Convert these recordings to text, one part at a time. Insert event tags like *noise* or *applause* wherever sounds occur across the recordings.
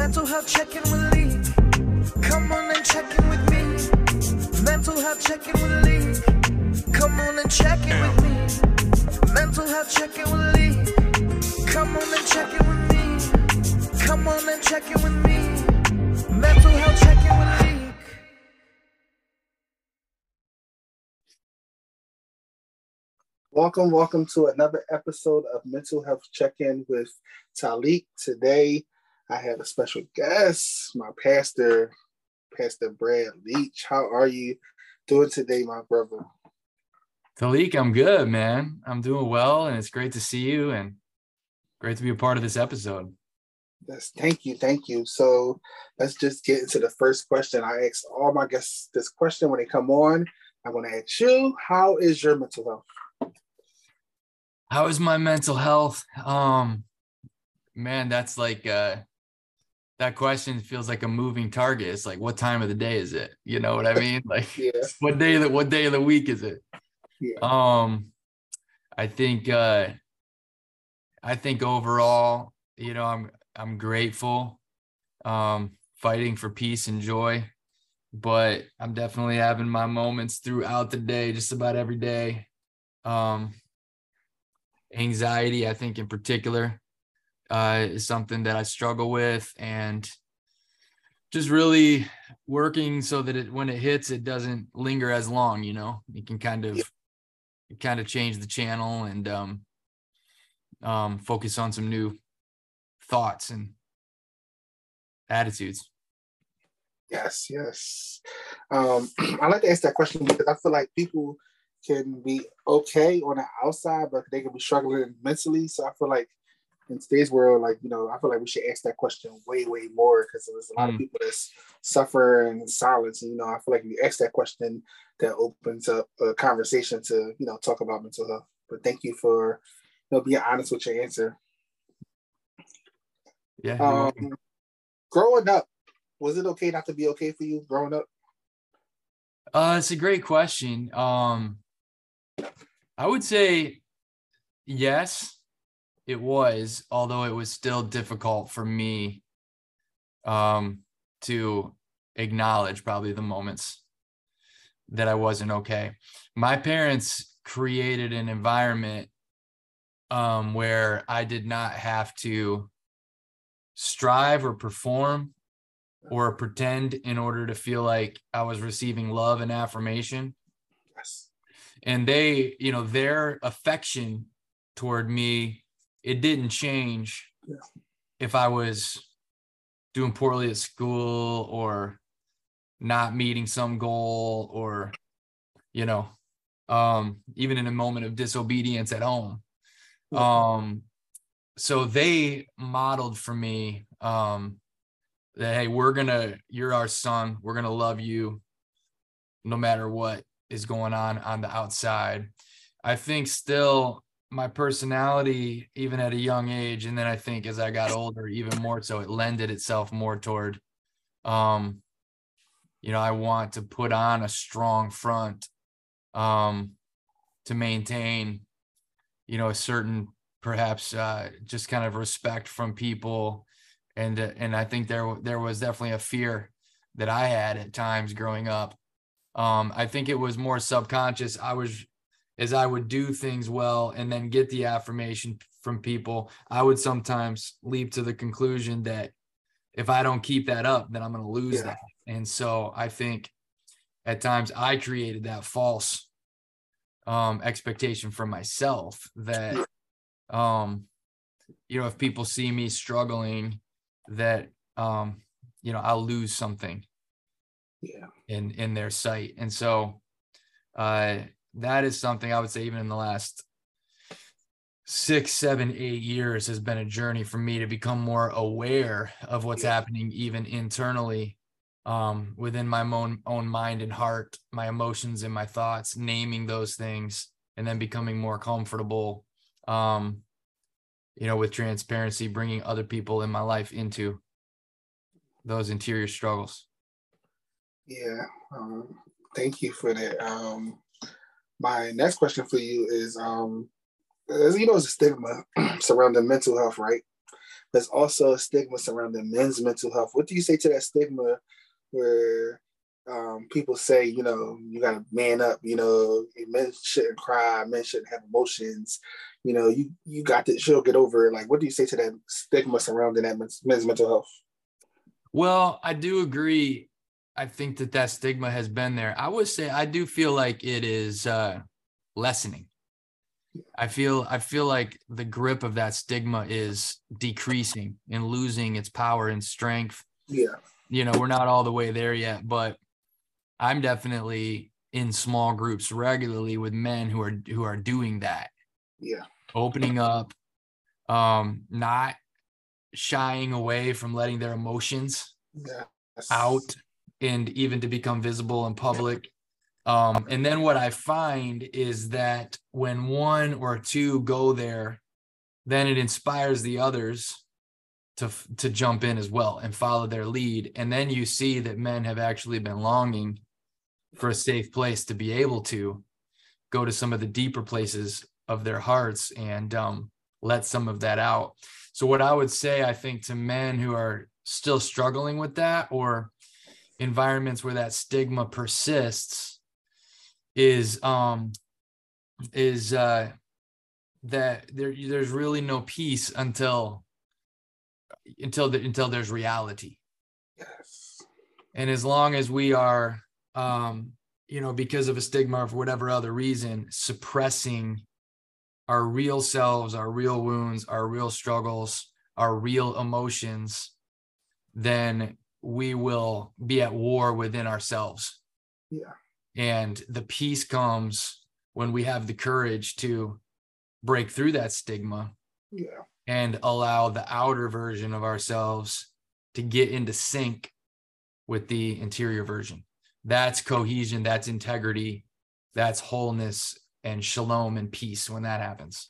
Mental health check-in with Lee. Come on and check in with me. Mental health check-in with Lee. Come on and check in with me. Mental health check-in with Lee. Come on and check in with me. Come on and check in with me. Mental health check-in with Lee. Welcome, welcome to another episode of Mental Health Check-In with Talik. Today, I have a special guest, my pastor, Pastor Brad Leach. How are you doing today, my brother? Talik, I'm good, man. I'm doing well, and it's great to see you and great to be a part of this episode. Yes, thank you, thank you. So let's just get into the first question. I asked all my guests this question when they come on. I'm going to ask you, how is your mental health? How is my mental health? Um, man, that's like uh that question feels like a moving target. It's like, what time of the day is it? You know what I *laughs* mean? Like, Yeah, what day of the what day of the week is it? yeah, Um, I think uh I think overall, you know, I'm I'm grateful, um, fighting for peace and joy, but I'm definitely having my moments throughout the day, just about every day. Um, anxiety, I think in particular, uh, is something that I struggle with, and just really working so that it when it hits, it doesn't linger as long. You know, you can kind of Yeah. kind of change the channel and um, um, focus on some new thoughts and attitudes. yes, yes. Um, *clears throat* I like to ask that question because I feel like people can be okay on the outside, but they can be struggling mentally. So I feel like in today's world, like, you know, I feel like we should ask that question way, way more because there's a lot of Mm. people that suffer in silence. And, you know, I feel like if you ask that question, that opens up a conversation to, you know, talk about mental health. But thank you for, you know, being honest with your answer. Yeah. Um, growing up, was it okay not to be okay for you growing up? Uh, it's a great question. Um, I would say yes, it was, although it was still difficult for me um, to acknowledge probably the moments that I wasn't okay. My parents created an environment um, where I did not have to strive or perform or pretend in order to feel like I was receiving love and affirmation. Yes. And they, you know, their affection toward me, it didn't change Yeah. if I was doing poorly at school or not meeting some goal or, you know, um, even in a moment of disobedience at home. Yeah. Um, so they modeled for me um that hey we're gonna you're our son we're gonna love you no matter what is going on on the outside i think still my personality even at a young age and then i think as i got older even more so it lended itself more toward um you know i want to put on a strong front um to maintain you know a certain perhaps uh just kind of respect from people and uh, and I think there there was definitely a fear that I had at times growing up. Um, I think it was more subconscious. I was as I would do things well and then get the affirmation from people, I would sometimes leap to the conclusion that if I don't keep that up, then I'm going to lose Yeah. that. And so I think at times I created that false um, expectation for myself that um, you know if people see me struggling that um you know i'll lose something Yeah. in in their sight and so uh that is something i would say even in the last six seven eight years has been a journey for me to become more aware of what's Yeah. happening even internally um within my own own mind and heart my emotions and my thoughts naming those things and then becoming more comfortable um you know with transparency bringing other people in my life into those interior struggles Yeah. Um, thank you for that. Um, my next question for you is, um, as you know, there's a stigma *clears throat* surrounding mental health, right? there's also a stigma surrounding men's mental health. What do you say to that stigma where um, people say, you know, you got to man up, you know, men shouldn't cry, men shouldn't have emotions, you know, you you got to, she'll get over it. Like, what do you say to that stigma surrounding that men's, men's mental health? Well, I do agree. I think that that stigma has been there. I would say I do feel like it is uh, lessening. I feel I feel like the grip of that stigma is decreasing and losing its power and strength. Yeah. You know, we're not all the way there yet, but I'm definitely in small groups regularly with men who are who are doing that. Yeah. Opening up, um, not shying away from letting their emotions yes. out and even to become visible in public um, and then what I find is that when one or two go there, then it inspires the others to to jump in as well and follow their lead. And then you see that men have actually been longing for a safe place to be able to go to some of the deeper places of their hearts and um, let some of that out. So what I would say, I think, to men who are still struggling with that or environments where that stigma persists is um is uh that there there's really no peace until until the, until there's reality. Yes. And as long as we are um you know because of a stigma or for whatever other reason suppressing our real selves our real wounds our real struggles our real emotions then we will be at war within ourselves yeah and the peace comes when we have the courage to break through that stigma yeah. and allow the outer version of ourselves to get into sync with the interior version. That's cohesion, that's integrity, that's wholeness and shalom and peace when that happens.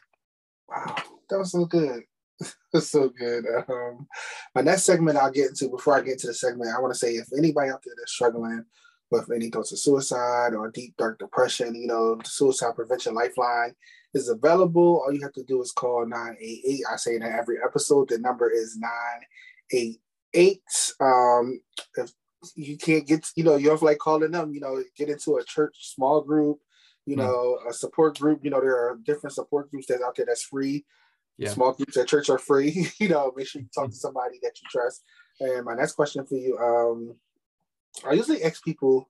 Wow, that was so good. *laughs* That's so good. Um, my next segment I'll get into before I get to the segment, I want to say if anybody out there that's struggling with any thoughts of suicide or deep dark depression, you know, the suicide prevention lifeline is available. All you have to do is call 988. I say that every episode. The number is 988. Um, if you can't get, you know, you have like calling them, you know, get into a church small group, you hmm. know, mm. a support group. You know, there are different support groups that's out there that's free. Yeah. Small groups at church are free. *laughs* you know, make sure you talk to somebody that you trust. And my next question for you, um, I usually ask people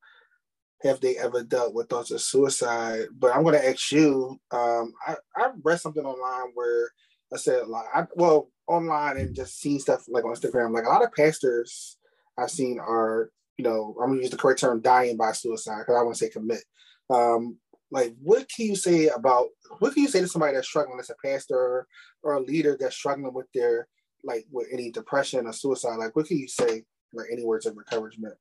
have they ever dealt with thoughts of suicide, but I'm going to ask you. Um, I, I read something online where I said like, I, well, online and just seen stuff like on Instagram. Like a lot of pastors I've seen are, you know, I'm gonna use the correct term, dying by suicide because I want to say commit. Um, like, what can you say about what can you say to somebody that's struggling as a pastor or a leader that's struggling with their like with any depression or suicide? Like, what can you say? Like, any words of encouragement?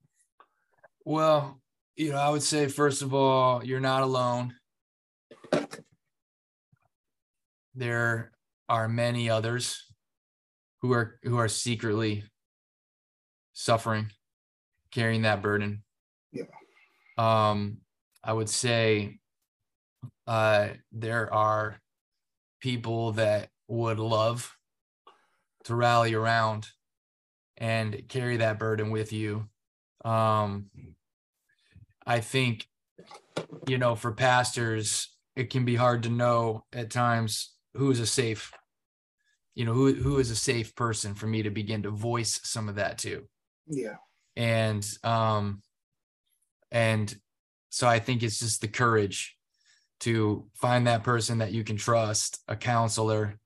Well, you know, I would say first of all, you're not alone. There are many others who are who are secretly suffering, carrying that burden. Yeah. Um, I would say uh there are people that would love to rally around and carry that burden with you um, I think, you know, for pastors, it can be hard to know at times who is a safe, you know, who who is a safe person for me to begin to voice some of that to. Yeah. And um, and so I think it's just the courage to find that person that you can trust, a counselor,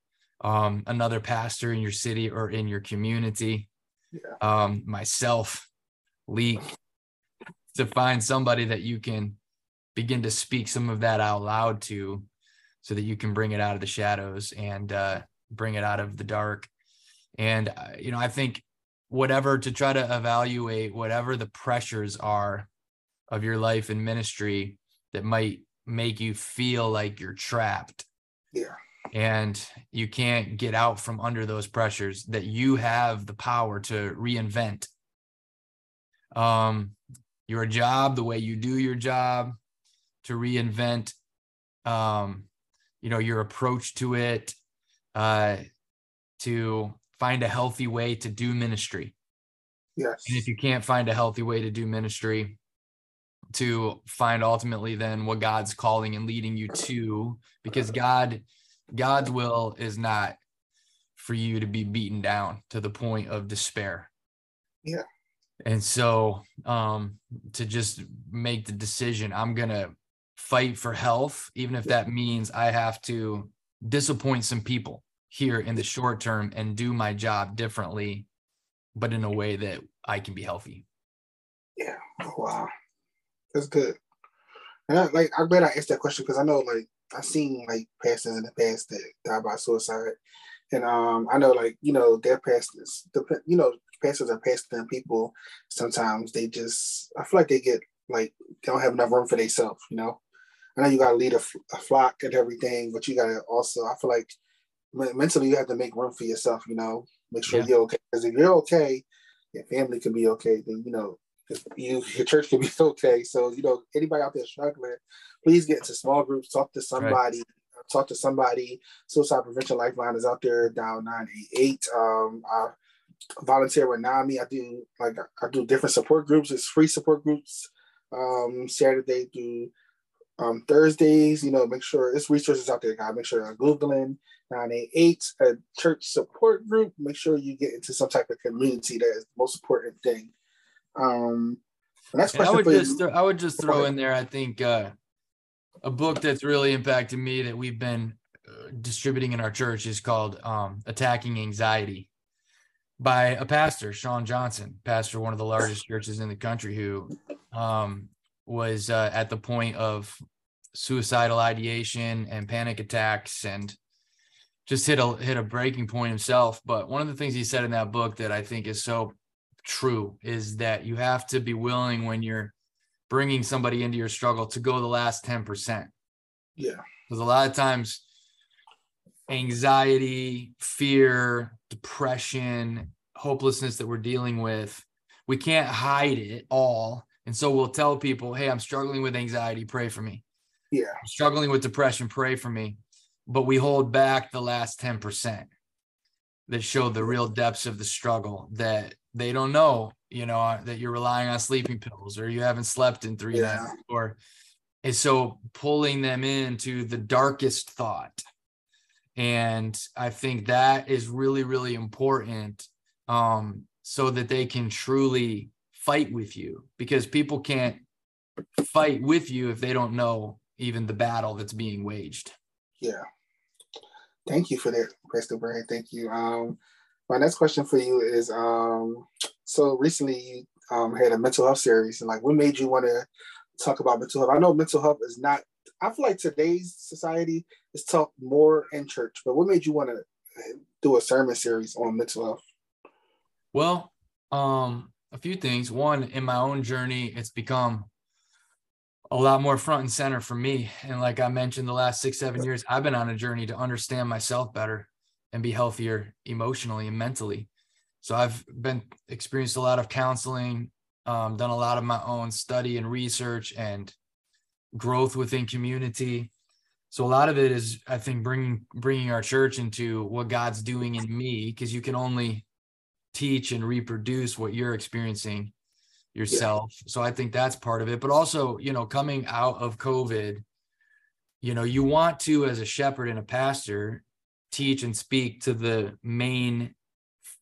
um, another pastor in your city or in your community, yeah. um, myself, leak to find somebody that you can begin to speak some of that out loud to so that you can bring it out of the shadows and uh, bring it out of the dark and uh, you know i think whatever to try to evaluate whatever the pressures are of your life and ministry that might make you feel like you're trapped yeah and you can't get out from under those pressures that you have the power to reinvent um, your job, the way you do your job, to reinvent, um, you know, your approach to it, uh, to find a healthy way to do ministry. Yes. And if you can't find a healthy way to do ministry, to find ultimately then what God's calling and leading you to, because God, God's will is not for you to be beaten down to the point of despair. Yeah. And so um to just make the decision, I'm gonna fight for health, even if that means I have to disappoint some people here in the short term and do my job differently, but in a way that I can be healthy. Yeah. Oh, wow. That's good. And I, like, I'm glad I asked that question because I know, like, I've seen like pastors in the past that died by suicide, and um, I know, like, you know, their pastors, the you know, pastors are pastoring people. Sometimes they just, I feel like they get like they don't have enough room for themselves. You know, I know you got to lead a, a, flock and everything, but you got to also, I feel like mentally you have to make room for yourself. You know, make sure yeah. you're okay. Because if you're okay, your family can be okay. Then you know you your church can be *laughs* okay. So you know anybody out there struggling, please get into small groups, talk to somebody, right. talk to somebody. Suicide Prevention Lifeline is out there, dial nine eight eight. Um, I volunteer with NAMI. I do like I do different support groups. It's free support groups. Um, Saturday through um, Thursdays. You know, make sure it's resources out there, guys. Make sure you're googling 988 a church support group. Make sure you get into some type of community. That is the most important thing. Um, next question I would just I would just throw in there. I think uh, a book that's really impacted me that we've been uh, distributing in our church is called um, "Attacking Anxiety" by a pastor, Shawn Johnson, pastor one of the largest churches in the country, who um, was uh, at the point of suicidal ideation and panic attacks and just hit a hit a breaking point himself. But one of the things he said in that book that I think is so true is that you have to be willing when you're bringing somebody into your struggle to go the last 10%. Yeah. Because a lot of times anxiety, fear, depression, hopelessness that we're dealing with, we can't hide it all. And so we'll tell people, hey, I'm struggling with anxiety, pray for me. Yeah. I'm struggling with depression, pray for me. But we hold back the last 10% that show the real depths of the struggle that they don't know, you know, that you're relying on sleeping pills or you haven't slept in three yeah. nights or and so pulling them into the darkest thought. And I think that is really, really important um, so that they can truly fight with you because people can't fight with you if they don't know even the battle that's being waged. Yeah. Thank you for that, Brian. Thank you. Um, my next question for you is um, so recently you um, had a mental health series, and like, what made you want to talk about mental health? I know mental health is not. I feel like today's society is taught more in church, but what made you want to do a sermon series on mental health? Well, um, a few things. One, in my own journey, it's become a lot more front and center for me. And like I mentioned, the last six, seven years, I've been on a journey to understand myself better and be healthier emotionally and mentally. So I've been experienced a lot of counseling, um, done a lot of my own study and research and growth within community. So a lot of it is, I think, bringing bringing our church into what God's doing in me, because you can only teach and reproduce what you're experiencing yourself. Yeah. So I think that's part of it. But also, you know, coming out of COVID, you know, you want to, as a shepherd and a pastor, teach and speak to the main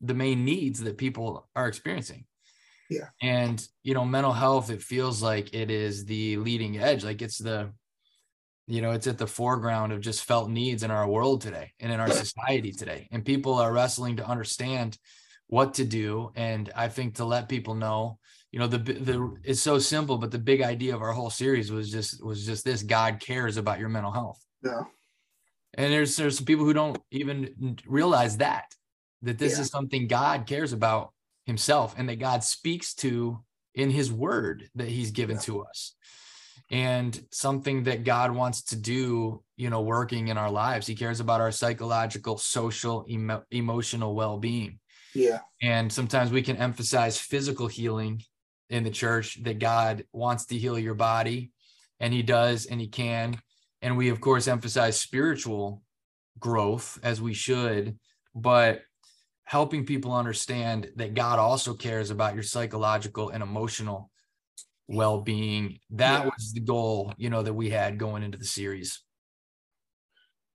the main needs that people are experiencing. Yeah. And you know mental health it feels like it is the leading edge. Like it's the you know it's at the foreground of just felt needs in our world today and in our society today. And people are wrestling to understand what to do. And i think to let people know you know the the it's so simple but the big idea of our whole series was just was just this. God cares about your mental health. Yeah and there's there's some people who don't even realize that that this yeah. is something God cares about himself and that God speaks to in his word that he's given yeah. to us and something that God wants to do, you know, working in our lives. He cares about our psychological, social, emo- emotional well-being. Yeah. And sometimes we can emphasize physical healing in the church that God wants to heal your body and he does and he can and we of course emphasize spiritual growth as we should but helping people understand that God also cares about your psychological and emotional well-being. That Yeah. was the goal, you know, that we had going into the series.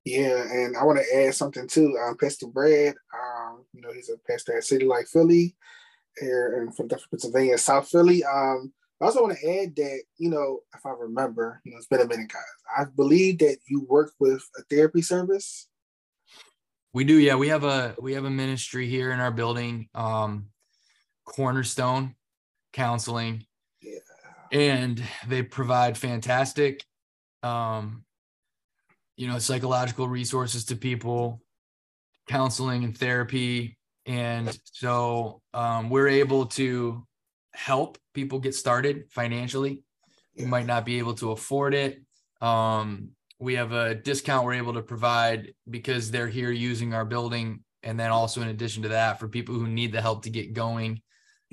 Yeah, and I want to add something too. Um, Pastor Brad, um, you know, he's a pastor at City Light Philly here in Philadelphia, Pennsylvania, South Philly. Um, I also want to add that, you know, if I remember, you know, it's been a minute, guys. I believe that you work with a therapy service. We do, yeah. We have a we have a ministry here in our building, um, Cornerstone Counseling, Yeah. and they provide fantastic, um, you know, psychological resources to people, counseling and therapy, and so um, we're able to help people get started financially. You Yeah. might not be able to afford it. Um, we have a discount we're able to provide because they're here using our building. And then also, in addition to that, for people who need the help to get going,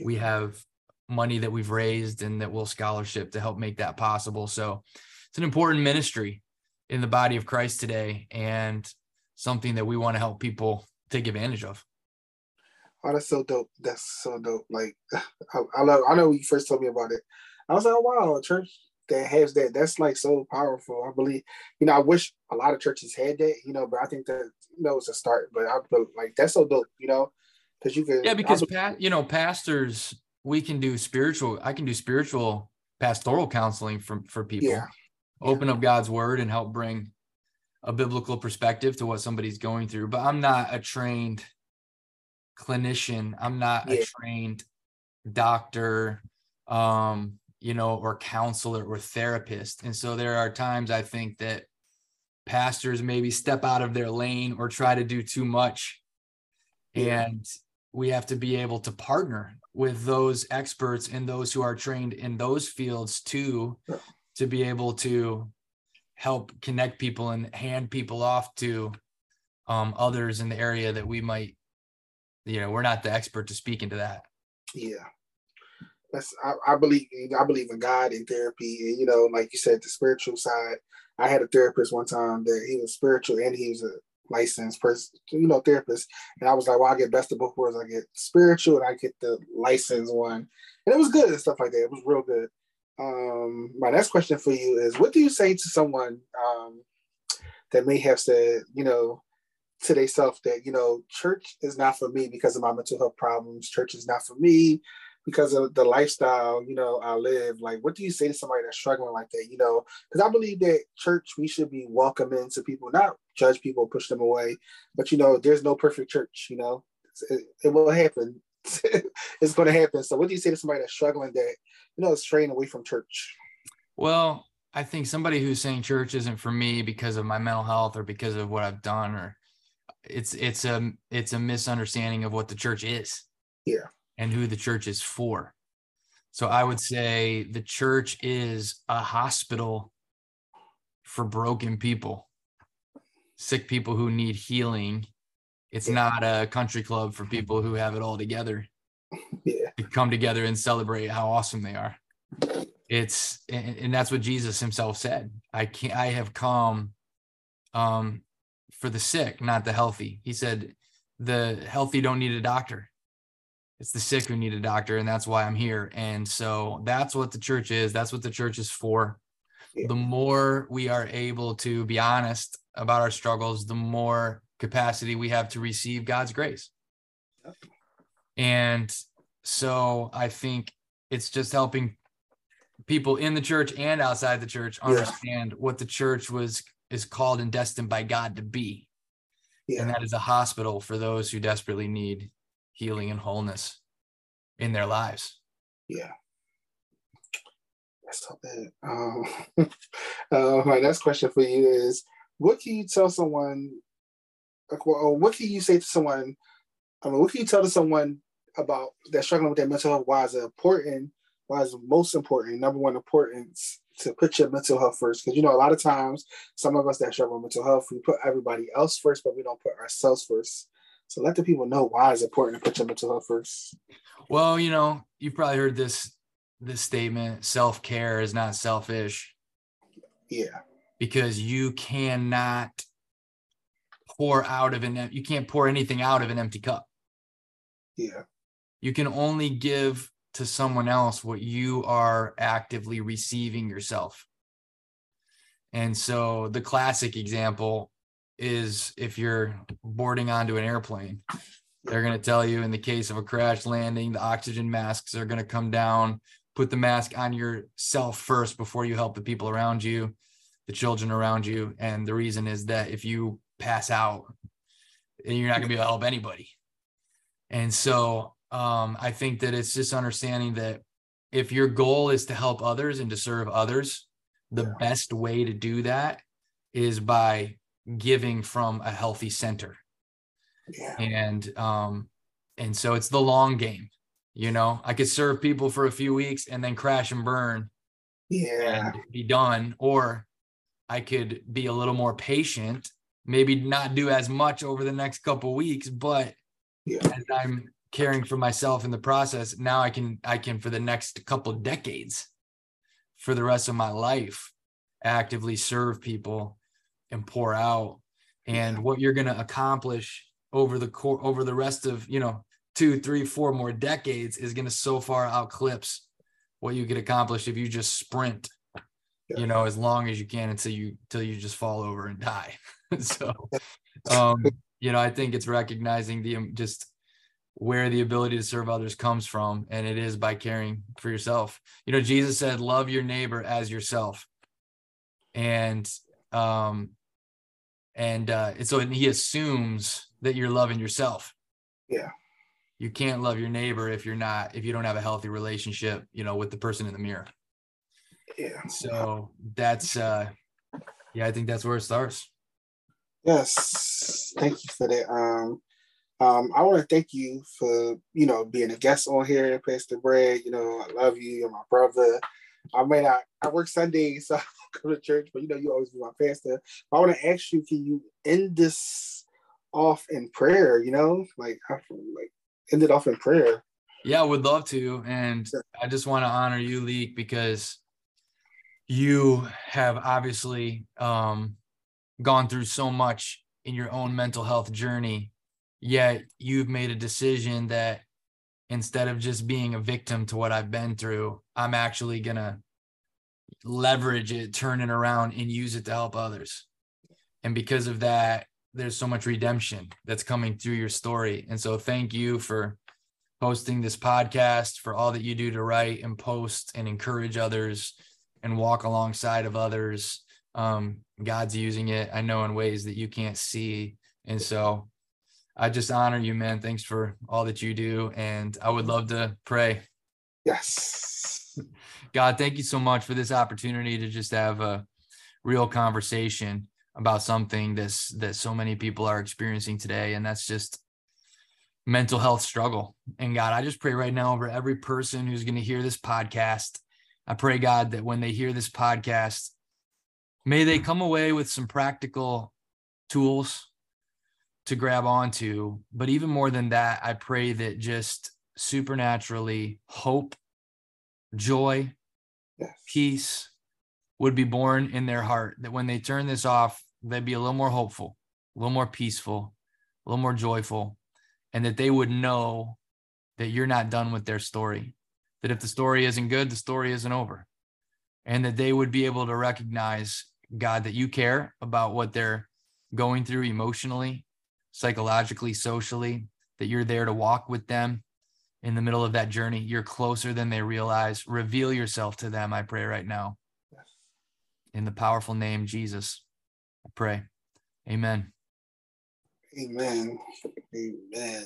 we have money that we've raised and that will scholarship to help make that possible. So it's an important ministry in the body of Christ today and something that we want to help people take advantage of. Oh, that's so dope. That's so dope. Like, *laughs* I, I love. I know when you first told me about it. I was like, oh wow, a church that has that. That's like so powerful. I believe. You know, I wish a lot of churches had that. You know, but I think that you know it's a start. But I but like that's so dope. You know, because you can. Yeah, because be- pa- you know, pastors, we can do spiritual. I can do spiritual pastoral counseling for for people. Yeah. Open up God's word and help bring a biblical perspective to what somebody's going through. But I'm not a trained clinician. I'm not a trained doctor, um, you know, or counselor or therapist. And so there are times I think that pastors maybe step out of their lane or try to do too much. Yeah. And we have to be able to partner with those experts and those who are trained in those fields too, to be able to help connect people and hand people off to um, others in the area that we might, you know, we're not the expert to speak into that. Yeah. That's I, I believe I believe in God and therapy and you know like you said the spiritual side. I had a therapist one time that he was spiritual and he was a licensed person, you know, therapist. And I was like, well, I get best of both worlds. I get spiritual and I get the licensed one. And it was good and stuff like that. It was real good. Um, my next question for you is what do you say to someone um, that may have said, you know, to themselves that, you know, church is not for me because of my mental health problems. Church is not for me because of the lifestyle, you know, I live. Like, what do you say to somebody that's struggling like that? You know, because I believe that church, we should be welcoming to people, not judge people, push them away. But you know, there's no perfect church. You know, it, it will happen. *laughs* it's going to happen. So, what do you say to somebody that's struggling that you know is straying away from church? Well, I think somebody who's saying church isn't for me because of my mental health or because of what I've done or it's it's a it's a misunderstanding of what the church is. Yeah. And who the church is for. So I would say the church is a hospital for broken people, sick people who need healing. It's Yeah. not a country club for people who have it all together Yeah, to come together and celebrate how awesome they are. It's and, and that's what Jesus himself said. I can't I have come um for the sick, not the healthy. He said the healthy don't need a doctor. It's the sick who need a doctor, and that's why I'm here. And so that's what the church is. That's what the church is for. Yeah. The more we are able to be honest about our struggles, the more capacity we have to receive God's grace. And so I think it's just helping people in the church and outside the church Yeah. understand what the church was is called and destined by God to be. yeah, And that is a hospital for those who desperately need healing and wholeness in their lives. yeah. That's so bad. Um, *laughs* uh, my next question for you is: What can you tell someone? Like, well, what can you say to someone? I mean, what can you tell to someone about that's struggling with their mental health? Why is it important? Why is it most important? Number one importance to put your mental health first, because you know a lot of times some of us that struggle with mental health, we put everybody else first, but we don't put ourselves first. So let the people know why it's important to put your mental health first. Well, you know, you've probably heard this this statement, self-care is not selfish Yeah, because you cannot pour out of an you can't pour anything out of an empty cup. Yeah. You can only give to someone else what you are actively receiving yourself. And so the classic example is if you're boarding onto an airplane, they're going to tell you in the case of a crash landing, the oxygen masks are going to come down. Put the mask on yourself first before you help the people around you, the children around you. And the reason is that if you pass out, you're not going to be able to help anybody. And so um, I think that it's just understanding that if your goal is to help others and to serve others, the yeah. best way to do that is by giving from a healthy center. Yeah. And um, and so it's the long game. You know, I could serve people for a few weeks and then crash and burn. Yeah. And be done. Or I could be a little more patient, maybe not do as much over the next couple weeks, but yeah. as I'm caring for myself in the process, now I can I can for the next couple decades, for the rest of my life, actively serve people and pour out. And what you're gonna accomplish over the core over the rest of you know two, three, four more decades is gonna so far outclips what you could accomplish if you just sprint yeah. you know as long as you can until you until you just fall over and die *laughs* so *laughs* um you know i think it's recognizing the um, just where the ability to serve others comes from and it is by caring for yourself. You know jesus said love your neighbor as yourself. And um and uh and so he assumes that you're loving yourself. Yeah. You can't love your neighbor if you're not if you don't have a healthy relationship you know with the person in the mirror. Yeah. So that's uh yeah i think that's where it starts. Yes. Thank you for that um um, I want to thank you for you know being a guest on here, Pastor Brad. You know, I love you. You're my brother. I may not. I work Sundays, *laughs* so I go to church, but you know, you always be my pastor. I want to ask you, can you end this off in prayer? You know, like I like end it off in prayer. Yeah, I would love to, and I just want to honor you, Leek, because you have obviously um, gone through so much in your own mental health journey yet you've made a decision that instead of just being a victim to what I've been through, I'm actually going to leverage it, turn it around, and use it to help others. And because of that, there's so much redemption that's coming through your story. And so, thank you for hosting this podcast, for all that you do to write and post and encourage others and walk alongside of others. Um, God's using it, I know, in ways that you can't see. And so, I just honor you, man. Thanks for all that you do. And I would love to pray. Yes. God, thank you so much for this opportunity to just have a real conversation about something that's that so many people are experiencing today. And that's just mental health struggle. And God, I just pray right now over every person who's going to hear this podcast. I pray, God, that when they hear this podcast, may they come away with some practical tools to grab onto. But even more than that, I pray that just supernaturally hope, joy, yes. peace would be born in their heart. That when they turn this off, they'd be a little more hopeful, a little more peaceful, a little more joyful, and that they would know that you're not done with their story. That if the story isn't good, the story isn't over. And that they would be able to recognize, God, that you care about what they're going through emotionally psychologically, socially, that you're there to walk with them in the middle of that journey. You're closer than they realize. Reveal yourself to them, I pray right now. Yes. In the powerful name, Jesus, I pray. Amen. Amen. Amen.